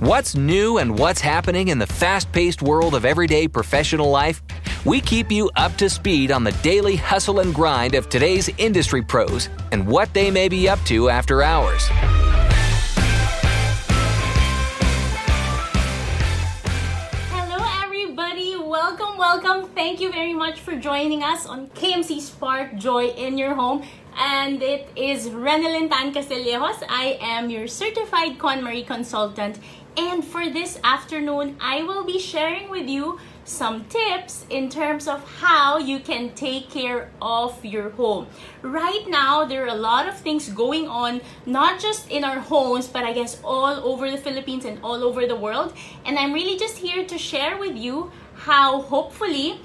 What's new and what's happening in the fast paced world of everyday professional life? We keep you up to speed on the daily hustle and grind of today's industry pros and what they may be up to after hours. Hello, everybody. Welcome, welcome. Thank you very much for joining us on KMC Spark Joy in Your Home. And it is Renelyn Tan Castillejos. I am your certified KonMari consultant. And for this afternoon, I will be sharing with you some tips in terms of how you can take care of your home. Right now, there are a lot of things going on, not just in our homes, but I guess all over the Philippines and all over the world. And I'm really just here to share with you how hopefully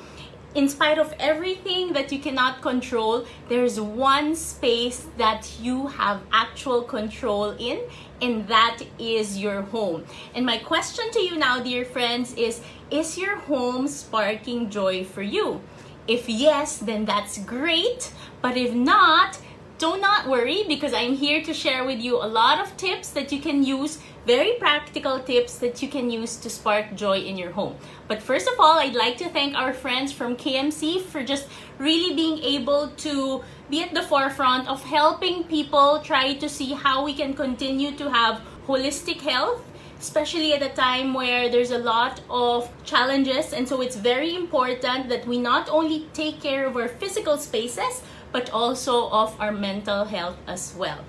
in spite of everything that you cannot control, there's one space that you have actual control in, and that is your home. And my question to you now, dear friends, is Is your home sparking joy for you? If yes, then that's great. But if not, do not worry because I'm here to share with you a lot of tips that you can use, very practical tips that you can use to spark joy in your home. But first of all, I'd like to thank our friends from KMC for just really being able to be at the forefront of helping people try to see how we can continue to have holistic health especially at a time where there's a lot of challenges and so it's very important that we not only take care of our physical spaces but also of our mental health as well.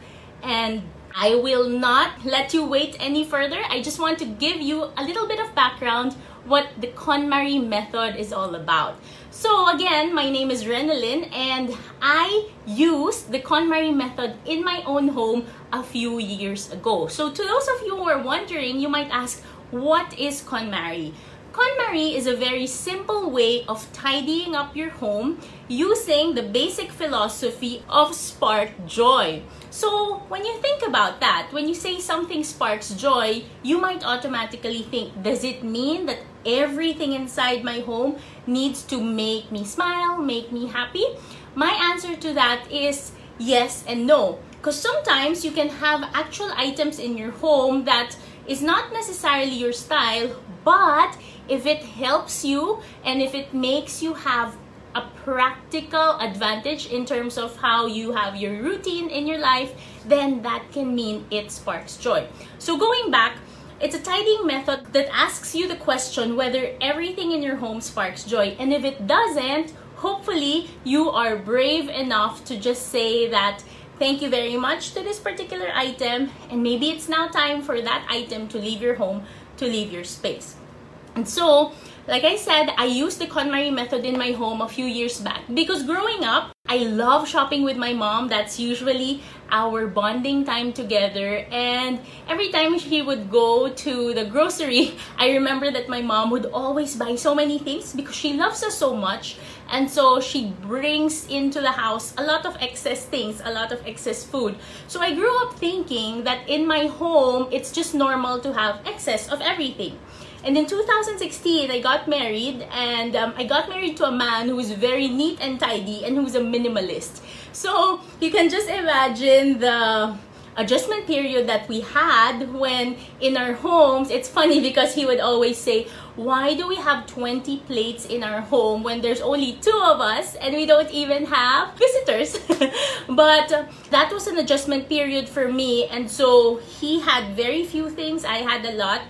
And I will not let you wait any further. I just want to give you a little bit of background what the KonMari method is all about. So again, my name is Renelyn and I used the KonMari method in my own home a few years ago. So to those of you who are wondering, you might ask, what is KonMari? KonMari is a very simple way of tidying up your home using the basic philosophy of spark joy. So, when you think about that, when you say something sparks joy, you might automatically think, does it mean that everything inside my home needs to make me smile, make me happy? My answer to that is yes and no. Because sometimes you can have actual items in your home that is not necessarily your style, but if it helps you and if it makes you have a practical advantage in terms of how you have your routine in your life, then that can mean it sparks joy. So, going back, it's a tidying method that asks you the question whether everything in your home sparks joy. And if it doesn't, hopefully you are brave enough to just say that thank you very much to this particular item, and maybe it's now time for that item to leave your home, to leave your space. And so, like I said, I used the KonMari method in my home a few years back because growing up, I love shopping with my mom. That's usually our bonding time together. And every time she would go to the grocery, I remember that my mom would always buy so many things because she loves us so much. And so she brings into the house a lot of excess things, a lot of excess food. So I grew up thinking that in my home, it's just normal to have excess of everything. And in 2016, I got married, and um, I got married to a man who is very neat and tidy and who's a minimalist. So you can just imagine the adjustment period that we had when in our homes it's funny because he would always say why do we have 20 plates in our home when there's only two of us and we don't even have visitors but uh, that was an adjustment period for me and so he had very few things i had a lot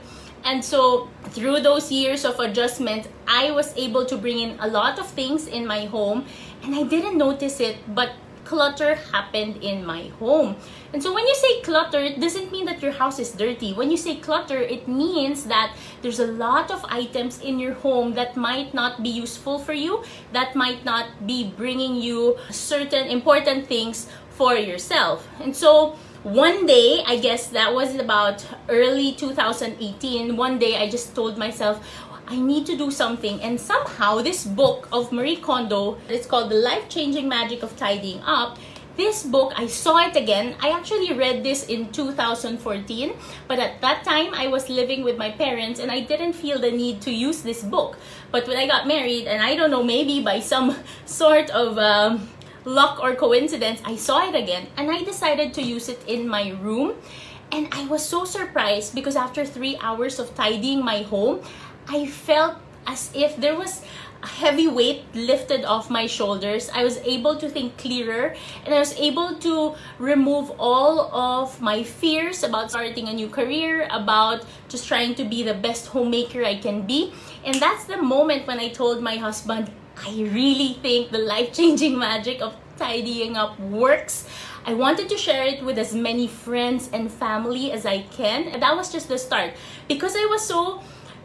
and so, through those years of adjustment, I was able to bring in a lot of things in my home, and I didn't notice it, but clutter happened in my home. And so, when you say clutter, it doesn't mean that your house is dirty. When you say clutter, it means that there's a lot of items in your home that might not be useful for you, that might not be bringing you certain important things for yourself. And so, one day, I guess that was about early 2018, one day I just told myself, I need to do something. And somehow, this book of Marie Kondo, it's called The Life Changing Magic of Tidying Up. This book, I saw it again. I actually read this in 2014, but at that time I was living with my parents and I didn't feel the need to use this book. But when I got married, and I don't know, maybe by some sort of um, luck or coincidence, I saw it again and I decided to use it in my room. And I was so surprised because after three hours of tidying my home, I felt as if there was a heavy weight lifted off my shoulders. I was able to think clearer and I was able to remove all of my fears about starting a new career, about just trying to be the best homemaker I can be. And that's the moment when I told my husband, I really think the life changing magic of tidying up works. I wanted to share it with as many friends and family as I can. And that was just the start. Because I was so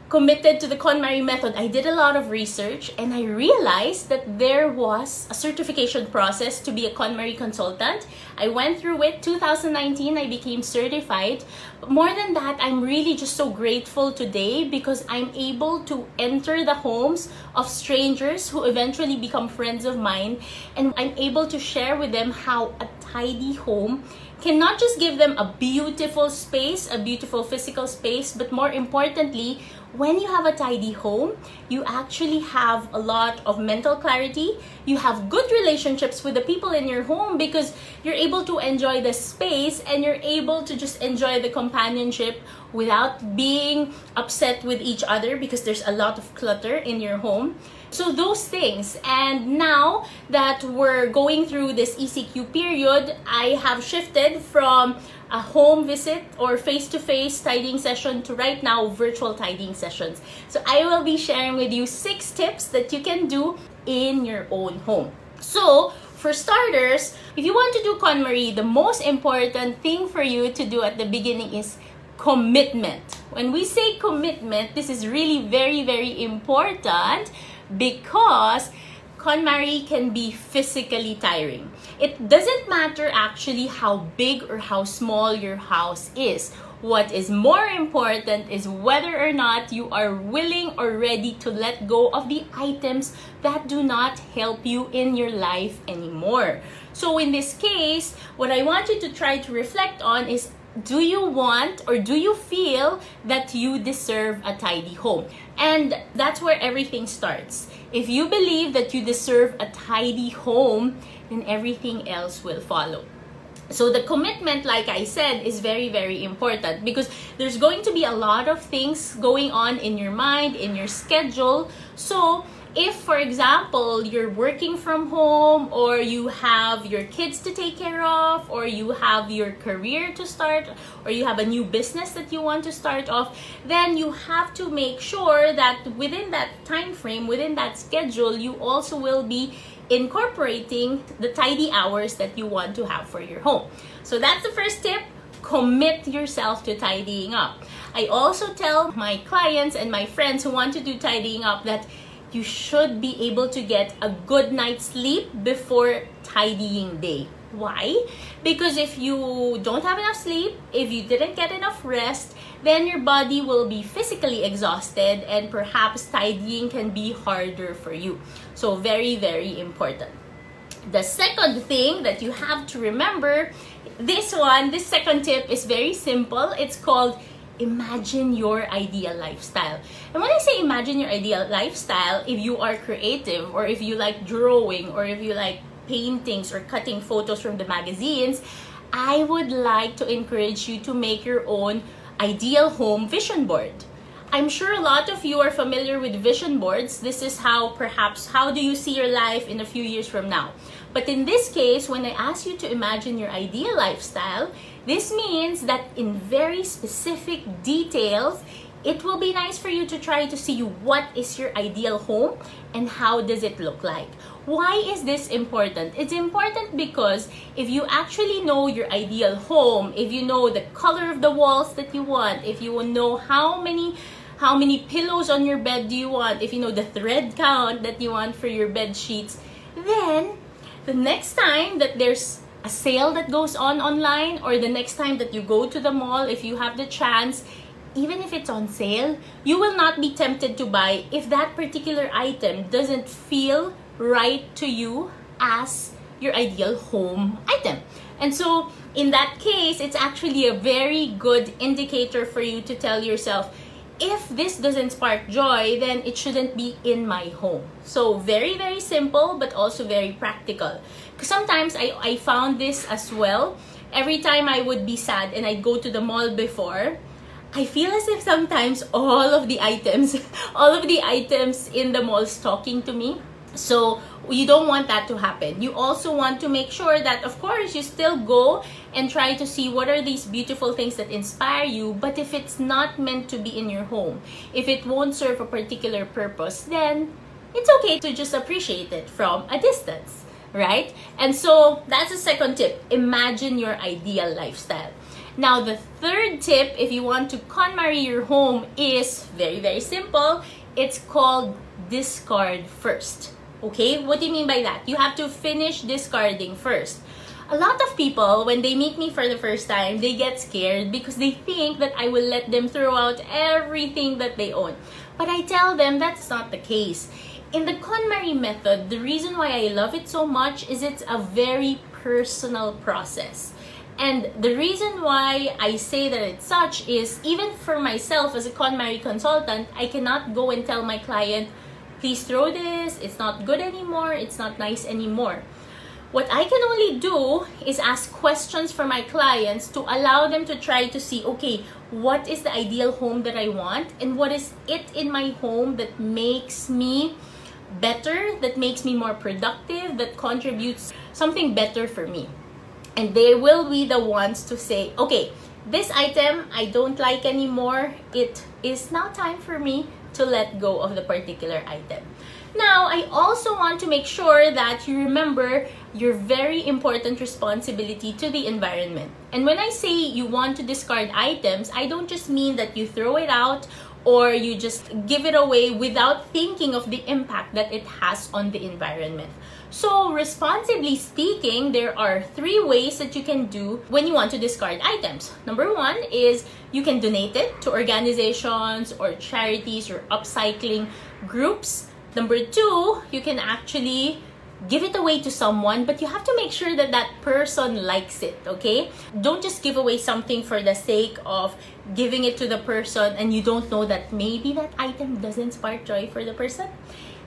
committed to the KonMari method, I did a lot of research and I realized that there was a certification process to be a KonMari consultant. I went through it 2019, I became certified. More than that, I'm really just so grateful today because I'm able to enter the homes of strangers who eventually become friends of mine and I'm able to share with them how a tidy home can not just give them a beautiful space, a beautiful physical space, but more importantly, when you have a tidy home, you actually have a lot of mental clarity. You have good relationships with the people in your home because you're able to enjoy the space and you're able to just enjoy the companionship without being upset with each other because there's a lot of clutter in your home. So those things. And now that we're going through this ECQ period, I have shifted from a home visit or face-to-face tidying session to right now virtual tidying sessions. So I will be sharing with you six tips that you can do in your own home. So for starters, if you want to do KonMari, the most important thing for you to do at the beginning is commitment. When we say commitment, this is really very, very important because KonMari can be physically tiring. It doesn't matter actually how big or how small your house is. What is more important is whether or not you are willing or ready to let go of the items that do not help you in your life anymore. So, in this case, what I want you to try to reflect on is do you want or do you feel that you deserve a tidy home? And that's where everything starts. If you believe that you deserve a tidy home, then everything else will follow. So the commitment, like I said, is very, very important because there's going to be a lot of things going on in your mind, in your schedule. So if for example you're working from home or you have your kids to take care of or you have your career to start or you have a new business that you want to start off then you have to make sure that within that time frame within that schedule you also will be incorporating the tidy hours that you want to have for your home. So that's the first tip. Commit yourself to tidying up. I also tell my clients and my friends who want to do tidying up that you should be able to get a good night's sleep before tidying day. Why? Because if you don't have enough sleep, if you didn't get enough rest, then your body will be physically exhausted and perhaps tidying can be harder for you. So, very, very important. The second thing that you have to remember this one, this second tip is very simple. It's called imagine your ideal lifestyle. And when I say imagine your ideal lifestyle, if you are creative or if you like drawing or if you like paintings or cutting photos from the magazines, I would like to encourage you to make your own ideal home vision board. I'm sure a lot of you are familiar with vision boards. This is how perhaps how do you see your life in a few years from now. But in this case, when I ask you to imagine your ideal lifestyle, this means that in very specific details, it will be nice for you to try to see what is your ideal home and how does it look like. Why is this important? It's important because if you actually know your ideal home, if you know the color of the walls that you want, if you know how many how many pillows on your bed do you want, if you know the thread count that you want for your bed sheets, then the next time that there's a sale that goes on online or the next time that you go to the mall if you have the chance even if it's on sale you will not be tempted to buy if that particular item doesn't feel right to you as your ideal home item and so in that case it's actually a very good indicator for you to tell yourself if this doesn't spark joy, then it shouldn't be in my home. So very, very simple, but also very practical. Sometimes I, I found this as well. every time I would be sad and I'd go to the mall before, I feel as if sometimes all of the items, all of the items in the mall is talking to me. So you don't want that to happen. You also want to make sure that, of course, you still go and try to see what are these beautiful things that inspire you. But if it's not meant to be in your home, if it won't serve a particular purpose, then it's okay to just appreciate it from a distance, right? And so that's the second tip. Imagine your ideal lifestyle. Now, the third tip, if you want to KonMari your home, is very, very simple. It's called discard first. Okay, what do you mean by that? You have to finish discarding first. A lot of people, when they meet me for the first time, they get scared because they think that I will let them throw out everything that they own. But I tell them that's not the case. In the KonMari method, the reason why I love it so much is it's a very personal process. And the reason why I say that it's such is even for myself as a KonMari consultant, I cannot go and tell my client, please throw this, it's not good anymore, it's not nice anymore. What I can only do is ask questions for my clients to allow them to try to see, okay, what is the ideal home that I want and what is it in my home that makes me better, that makes me more productive, that contributes something better for me. And they will be the ones to say, okay, this item I don't like anymore. It is now time for me to let go of the particular item. Now, I also want to make sure that you remember your very important responsibility to the environment. And when I say you want to discard items, I don't just mean that you throw it out or you just give it away without thinking of the impact that it has on the environment. So, responsibly speaking, there are three ways that you can do when you want to discard items. Number one is you can donate it to organizations or charities or upcycling groups. Number two, you can actually give it away to someone, but you have to make sure that that person likes it, okay? Don't just give away something for the sake of giving it to the person and you don't know that maybe that item doesn't spark joy for the person.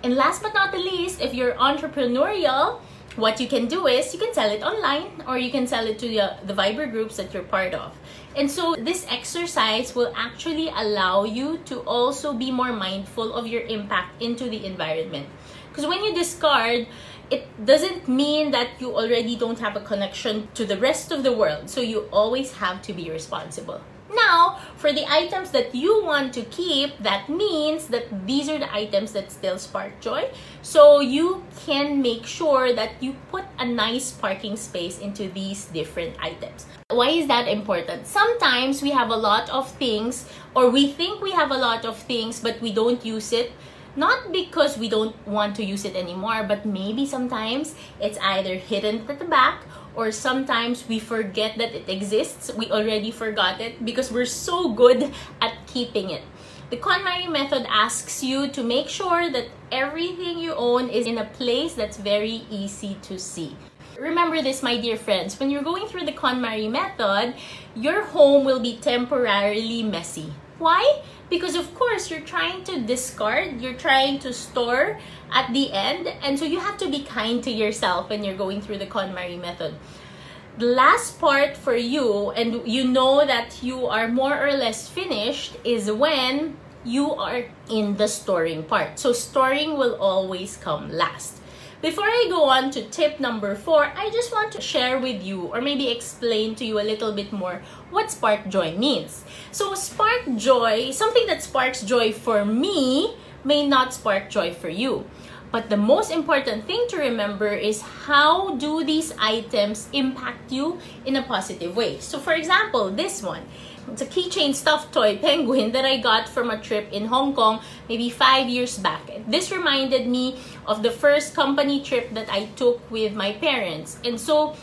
And last but not the least, if you're entrepreneurial, what you can do is you can sell it online or you can sell it to the, the Viber groups that you're part of. And so this exercise will actually allow you to also be more mindful of your impact into the environment. Because when you discard, it doesn't mean that you already don't have a connection to the rest of the world. So you always have to be responsible. Now, for the items that you want to keep, that means that these are the items that still spark joy. So you can make sure that you put a nice parking space into these different items. Why is that important? Sometimes we have a lot of things, or we think we have a lot of things, but we don't use it not because we don't want to use it anymore, but maybe sometimes it's either hidden at the back or sometimes we forget that it exists. We already forgot it because we're so good at keeping it. The KonMari method asks you to make sure that everything you own is in a place that's very easy to see. Remember this, my dear friends, when you're going through the KonMari method, your home will be temporarily messy. Why? Because of course you're trying to discard, you're trying to store at the end, and so you have to be kind to yourself when you're going through the KonMari method. The last part for you, and you know that you are more or less finished, is when you are in the storing part. So storing will always come last. Before I go on to tip number four, I just want to share with you or maybe explain to you a little bit more what spark joy means. So, spark joy, something that sparks joy for me, may not spark joy for you. But the most important thing to remember is how do these items impact you in a positive way. So, for example, this one it's a keychain stuffed toy penguin that I got from a trip in Hong Kong maybe five years back. This reminded me of the first company trip that I took with my parents. And so,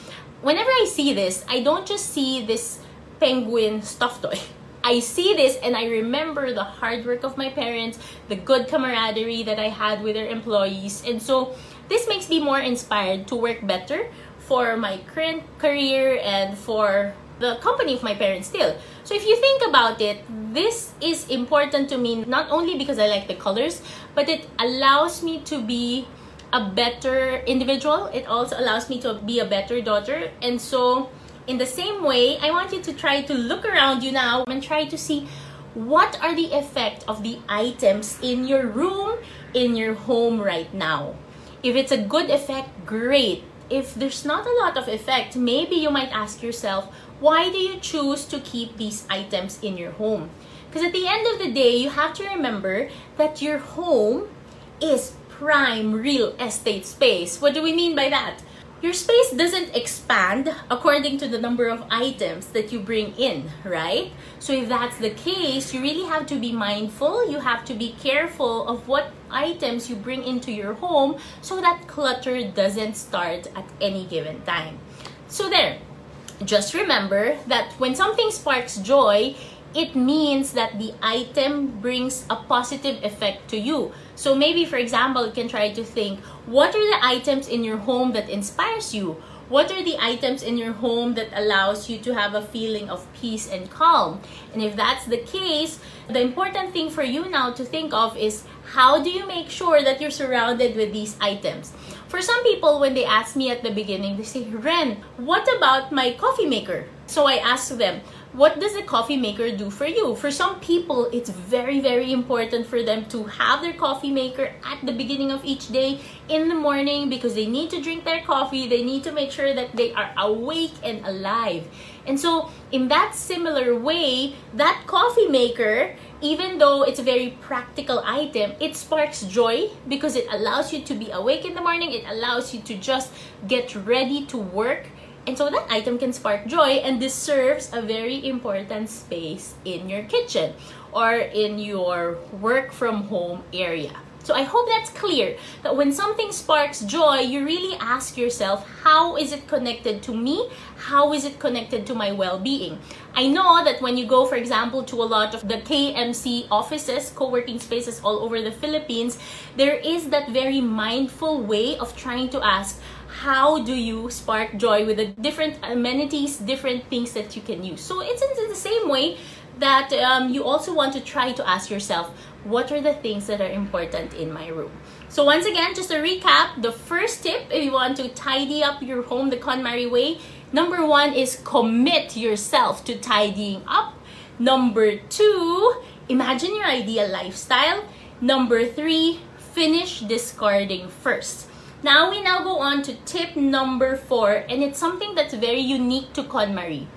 whenever I see this, I don't just see this penguin stuffed toy. I see this and I remember the hard work of my parents, the good camaraderie that I had with their employees. And so this makes me more inspired to work better for my current career and for the company of my parents still. So if you think about it, this is important to me not only because I like the colors, but it allows me to be a better individual. It also allows me to be a better daughter. And so In the same way, I want you to try to look around you now and try to see what are the effect of the items in your room, in your home right now. If it's a good effect, great. If there's not a lot of effect, maybe you might ask yourself, why do you choose to keep these items in your home? Because at the end of the day, you have to remember that your home is prime real estate space. What do we mean by that? Your space doesn't expand according to the number of items that you bring in, right? So if that's the case, you really have to be mindful. You have to be careful of what items you bring into your home so that clutter doesn't start at any given time. So there, just remember that when something sparks joy, it means that the item brings a positive effect to you. So maybe, for example, you can try to think, what are the items in your home that inspires you? What are the items in your home that allows you to have a feeling of peace and calm? And if that's the case, the important thing for you now to think of is how do you make sure that you're surrounded with these items? For some people, when they ask me at the beginning, they say, Ren, what about my coffee maker? So I ask them, what does a coffee maker do for you? For some people, it's very, very important for them to have their coffee maker at the beginning of each day in the morning because they need to drink their coffee. They need to make sure that they are awake and alive. And so, in that similar way, that coffee maker, even though it's a very practical item, it sparks joy because it allows you to be awake in the morning. It allows you to just get ready to work and so that item can spark joy and this serves a very important space in your kitchen or in your work from home area. So I hope that's clear that when something sparks joy, you really ask yourself, how is it connected to me? How is it connected to my well being? I know that when you go, for example, to a lot of the KMC offices, co working spaces all over the Philippines, there is that very mindful way of trying to ask, how do you spark joy with the different amenities, different things that you can use. So it's in the same way that um, you also want to try to ask yourself, what are the things that are important in my room? So once again, just a recap, the first tip if you want to tidy up your home the KonMari way, number one is commit yourself to tidying up. Number two, imagine your ideal lifestyle. Number three, finish discarding first. Now we now go on to tip number four, and it's something that's very unique to KonMari.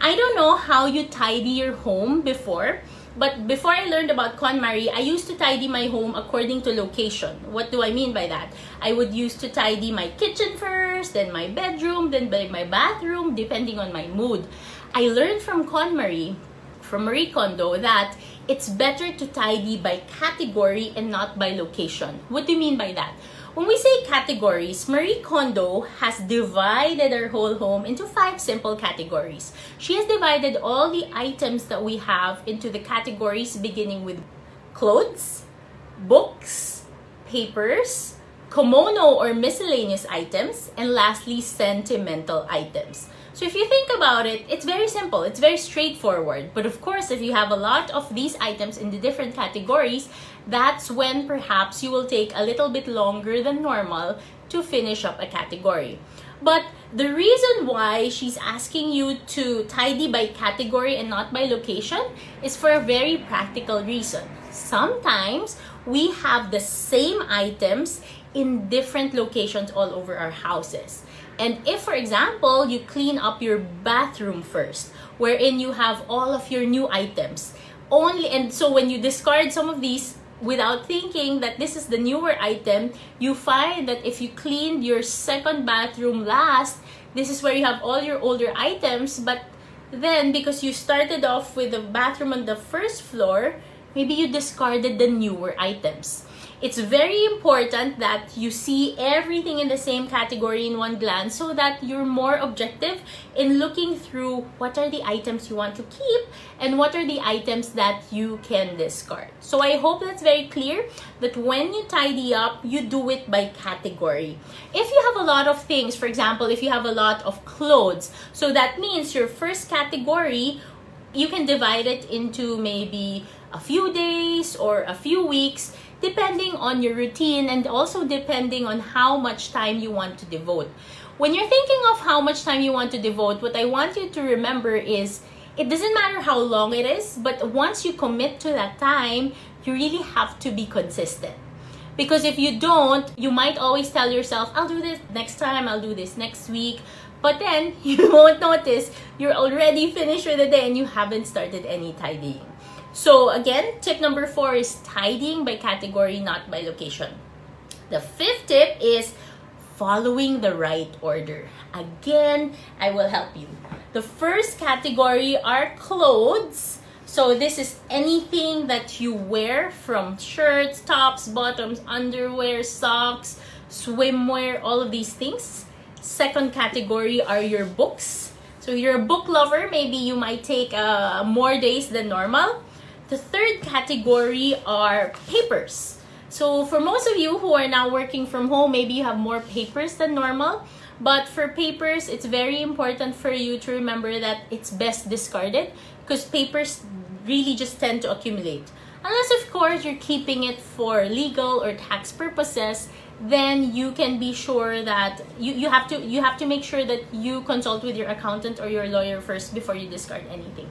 I don't know how you tidy your home before, but before I learned about KonMari, I used to tidy my home according to location. What do I mean by that? I would use to tidy my kitchen first, then my bedroom, then my bathroom, depending on my mood. I learned from KonMari, from Marie Kondo, that it's better to tidy by category and not by location. What do you mean by that? When we say categories, Marie Kondo has divided her whole home into five simple categories. She has divided all the items that we have into the categories beginning with clothes, books, papers, komono or miscellaneous items, and lastly, sentimental items. So if you think about it, it's very simple, it's very straightforward. But of course, if you have a lot of these items in the different categories, that's when perhaps you will take a little bit longer than normal to finish up a category. But the reason why she's asking you to tidy by category and not by location is for a very practical reason. Sometimes we have the same items in different locations all over our houses. And if, for example, you clean up your bathroom first, wherein you have all of your new items, only and so when you discard some of these without thinking that this is the newer item, you find that if you cleaned your second bathroom last, this is where you have all your older items, but then because you started off with the bathroom on the first floor, maybe you discarded the newer items it's very important that you see everything in the same category in one glance so that you're more objective in looking through what are the items you want to keep and what are the items that you can discard. So I hope that's very clear that when you tidy up, you do it by category. If you have a lot of things, for example, if you have a lot of clothes, so that means your first category you can divide it into maybe a few days or a few weeks depending on your routine and also depending on how much time you want to devote. when you're thinking of how much time you want to devote, what I want you to remember is it doesn't matter how long it is, but once you commit to that time, you really have to be consistent. Because if you don't, you might always tell yourself, I'll do this next time, I'll do this next week. But then you won't notice you're already finished for the day and you haven't started any tidying. So, again, tip number four is tidying by category, not by location. The fifth tip is following the right order. Again, I will help you. The first category are clothes. So this is anything that you wear from shirts, tops, bottoms, underwear, socks, swimwear, all of these things. Second category are your books. So you're a book lover, maybe you might take uh, more days than normal. The third category are papers. So for most of you who are now working from home, maybe you have more papers than normal. But for papers, it's very important for you to remember that it's best discarded because papers really just tend to accumulate. Unless, of course, you're keeping it for legal or tax purposes, then you can be sure that you, you have to you have to make sure that you consult with your accountant or your lawyer first before you discard anything.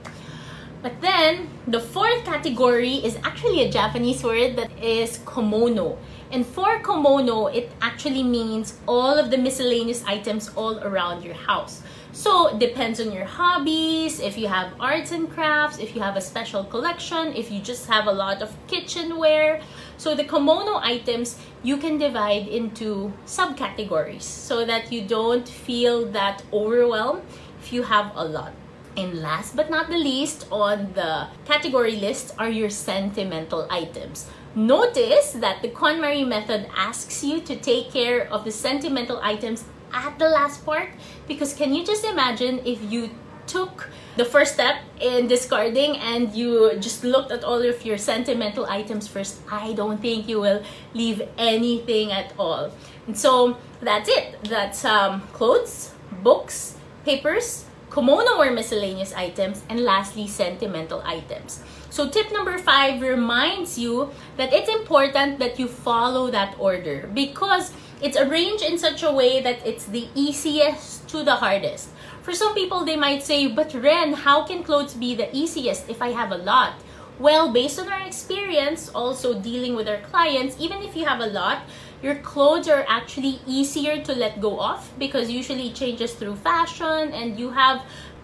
But then the fourth category is actually a Japanese word that is komono. And for komono, it actually means all of the miscellaneous items all around your house. So it depends on your hobbies, if you have arts and crafts, if you have a special collection, if you just have a lot of kitchenware. So the komono items you can divide into subcategories so that you don't feel that overwhelmed if you have a lot. And last but not the least on the category list are your sentimental items. Notice that the KonMari method asks you to take care of the sentimental items at the last part because can you just imagine if you took the first step in discarding and you just looked at all of your sentimental items first, I don't think you will leave anything at all. And so that's it. That's um, clothes, books, papers, Komono or miscellaneous items, and lastly, sentimental items. So tip number five reminds you that it's important that you follow that order because it's arranged in such a way that it's the easiest to the hardest. For some people, they might say, but Ren, how can clothes be the easiest if I have a lot? Well, based on our experience, also dealing with our clients, even if you have a lot, your clothes are actually easier to let go of because usually it changes through fashion and you have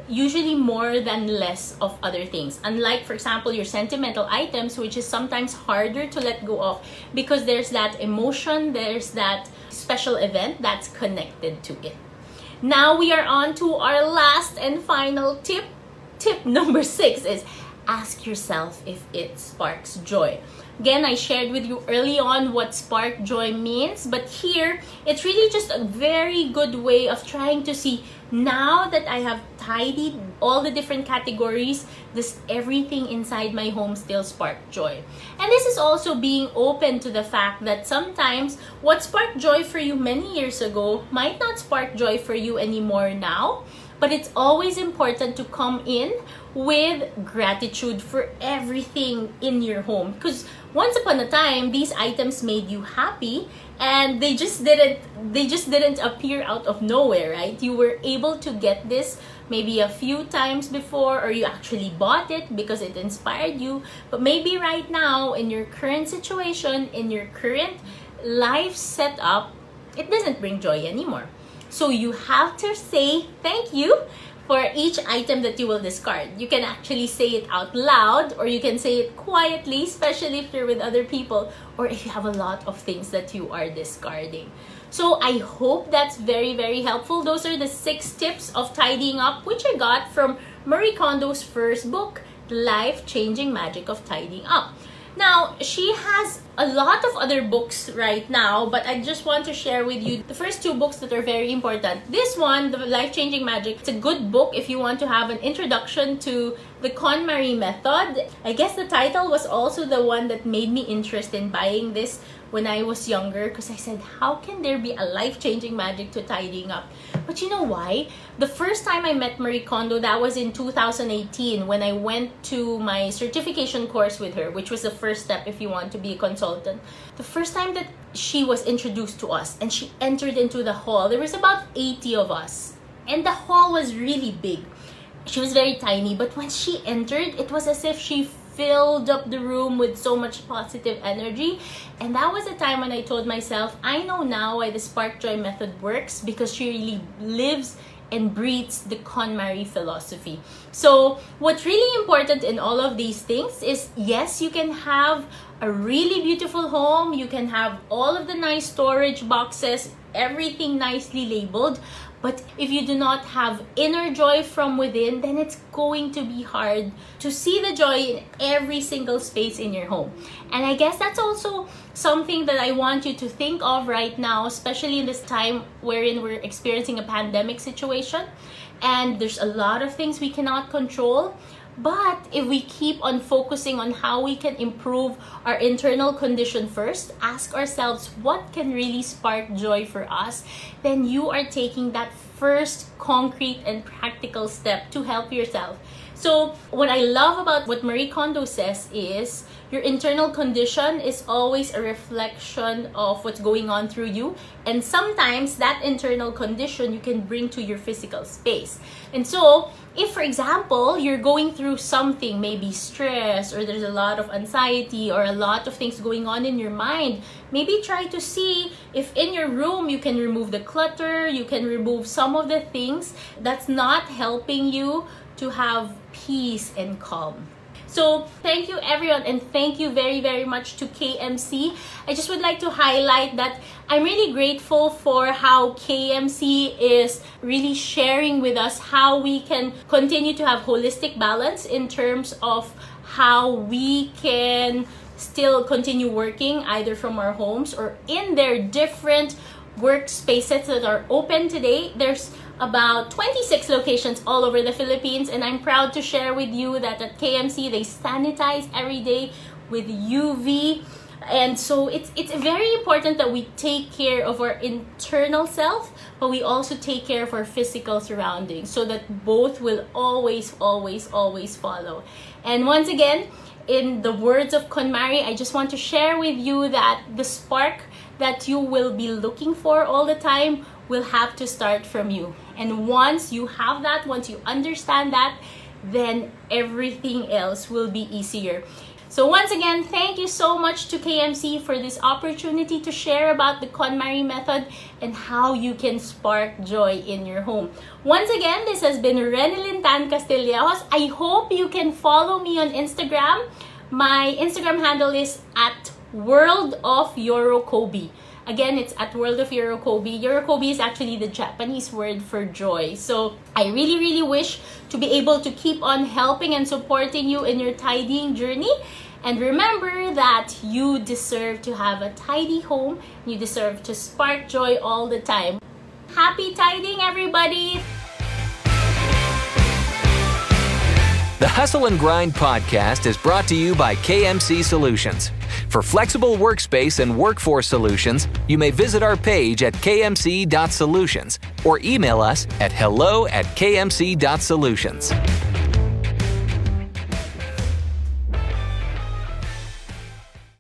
usually more than less of other things. Unlike, for example, your sentimental items, which is sometimes harder to let go of because there's that emotion, there's that special event that's connected to it. Now we are on to our last and final tip. Tip number six is ask yourself if it sparks joy. Again, I shared with you early on what spark joy means, but here it's really just a very good way of trying to see now that I have tidied all the different categories, does everything inside my home still spark joy? And this is also being open to the fact that sometimes what sparked joy for you many years ago might not spark joy for you anymore now. But it's always important to come in with gratitude for everything in your home because once upon a time these items made you happy and they just didn't they just didn't appear out of nowhere right? You were able to get this maybe a few times before or you actually bought it because it inspired you. But maybe right now in your current situation in your current life setup it doesn't bring joy anymore. So you have to say thank you for each item that you will discard. You can actually say it out loud or you can say it quietly, especially if you're with other people or if you have a lot of things that you are discarding. So I hope that's very, very helpful. Those are the six tips of tidying up, which I got from Marie Kondo's first book, The Life Changing Magic of Tidying Up. Now, she has a lot of other books right now, but I just want to share with you the first two books that are very important. This one, The Life Changing Magic, it's a good book if you want to have an introduction to the KonMari method. I guess the title was also the one that made me interested in buying this when I was younger because I said, how can there be a life changing magic to tidying up? But you know why? The first time I met Marie Kondo, that was in 2018 when I went to my certification course with her, which was the first step if you want to be a consultant. The first time that she was introduced to us and she entered into the hall, there was about 80 of us. And the hall was really big. She was very tiny, but when she entered, it was as if she filled up the room with so much positive energy. And that was a time when I told myself, I know now why the Spark Joy method works because she really lives and breathes the KonMari philosophy. So, what's really important in all of these things is yes, you can have a really beautiful home, you can have all of the nice storage boxes, everything nicely labeled, but if you do not have inner joy from within, then it's going to be hard to see the joy in every single space in your home. And I guess that's also something that I want you to think of right now, especially in this time wherein we're experiencing a pandemic situation and there's a lot of things we cannot control. But if we keep on focusing on how we can improve our internal condition first, ask ourselves what can really spark joy for us, then you are taking that first concrete and practical step to help yourself. So, what I love about what Marie Kondo says is your internal condition is always a reflection of what's going on through you. And sometimes that internal condition you can bring to your physical space. And so, if for example, you're going through something, maybe stress, or there's a lot of anxiety, or a lot of things going on in your mind, maybe try to see if in your room you can remove the clutter, you can remove some of the things that's not helping you to have peace and calm. So, thank you everyone, and thank you very, very much to KMC. I just would like to highlight that I'm really grateful for how KMC is really sharing with us how we can continue to have holistic balance in terms of how we can still continue working either from our homes or in their different workspaces that are open today. There's about 26 locations all over the Philippines, and I'm proud to share with you that at KMC they sanitize every day with UV. And so it's it's very important that we take care of our internal self, but we also take care of our physical surroundings so that both will always, always, always follow. And once again, in the words of KonMari, I just want to share with you that the spark that you will be looking for all the time will have to start from you. And once you have that, once you understand that, then everything else will be easier. So once again, thank you so much to KMC for this opportunity to share about the KonMari method and how you can spark joy in your home. Once again, this has been Renelyn Tan Castillejos. I hope you can follow me on Instagram. My Instagram handle is at World of Yorokobi. Again, it's at World of Yorokobi. Yorokobi is actually the Japanese word for joy. So I really, really wish to be able to keep on helping and supporting you in your tidying journey. And remember that you deserve to have a tidy home. You deserve to spark joy all the time. Happy tidying, everybody! The Hustle and Grind podcast is brought to you by KMC Solutions. For flexible workspace and workforce solutions, you may visit our page at kmc.solutions or email us at hello at kmc.solutions.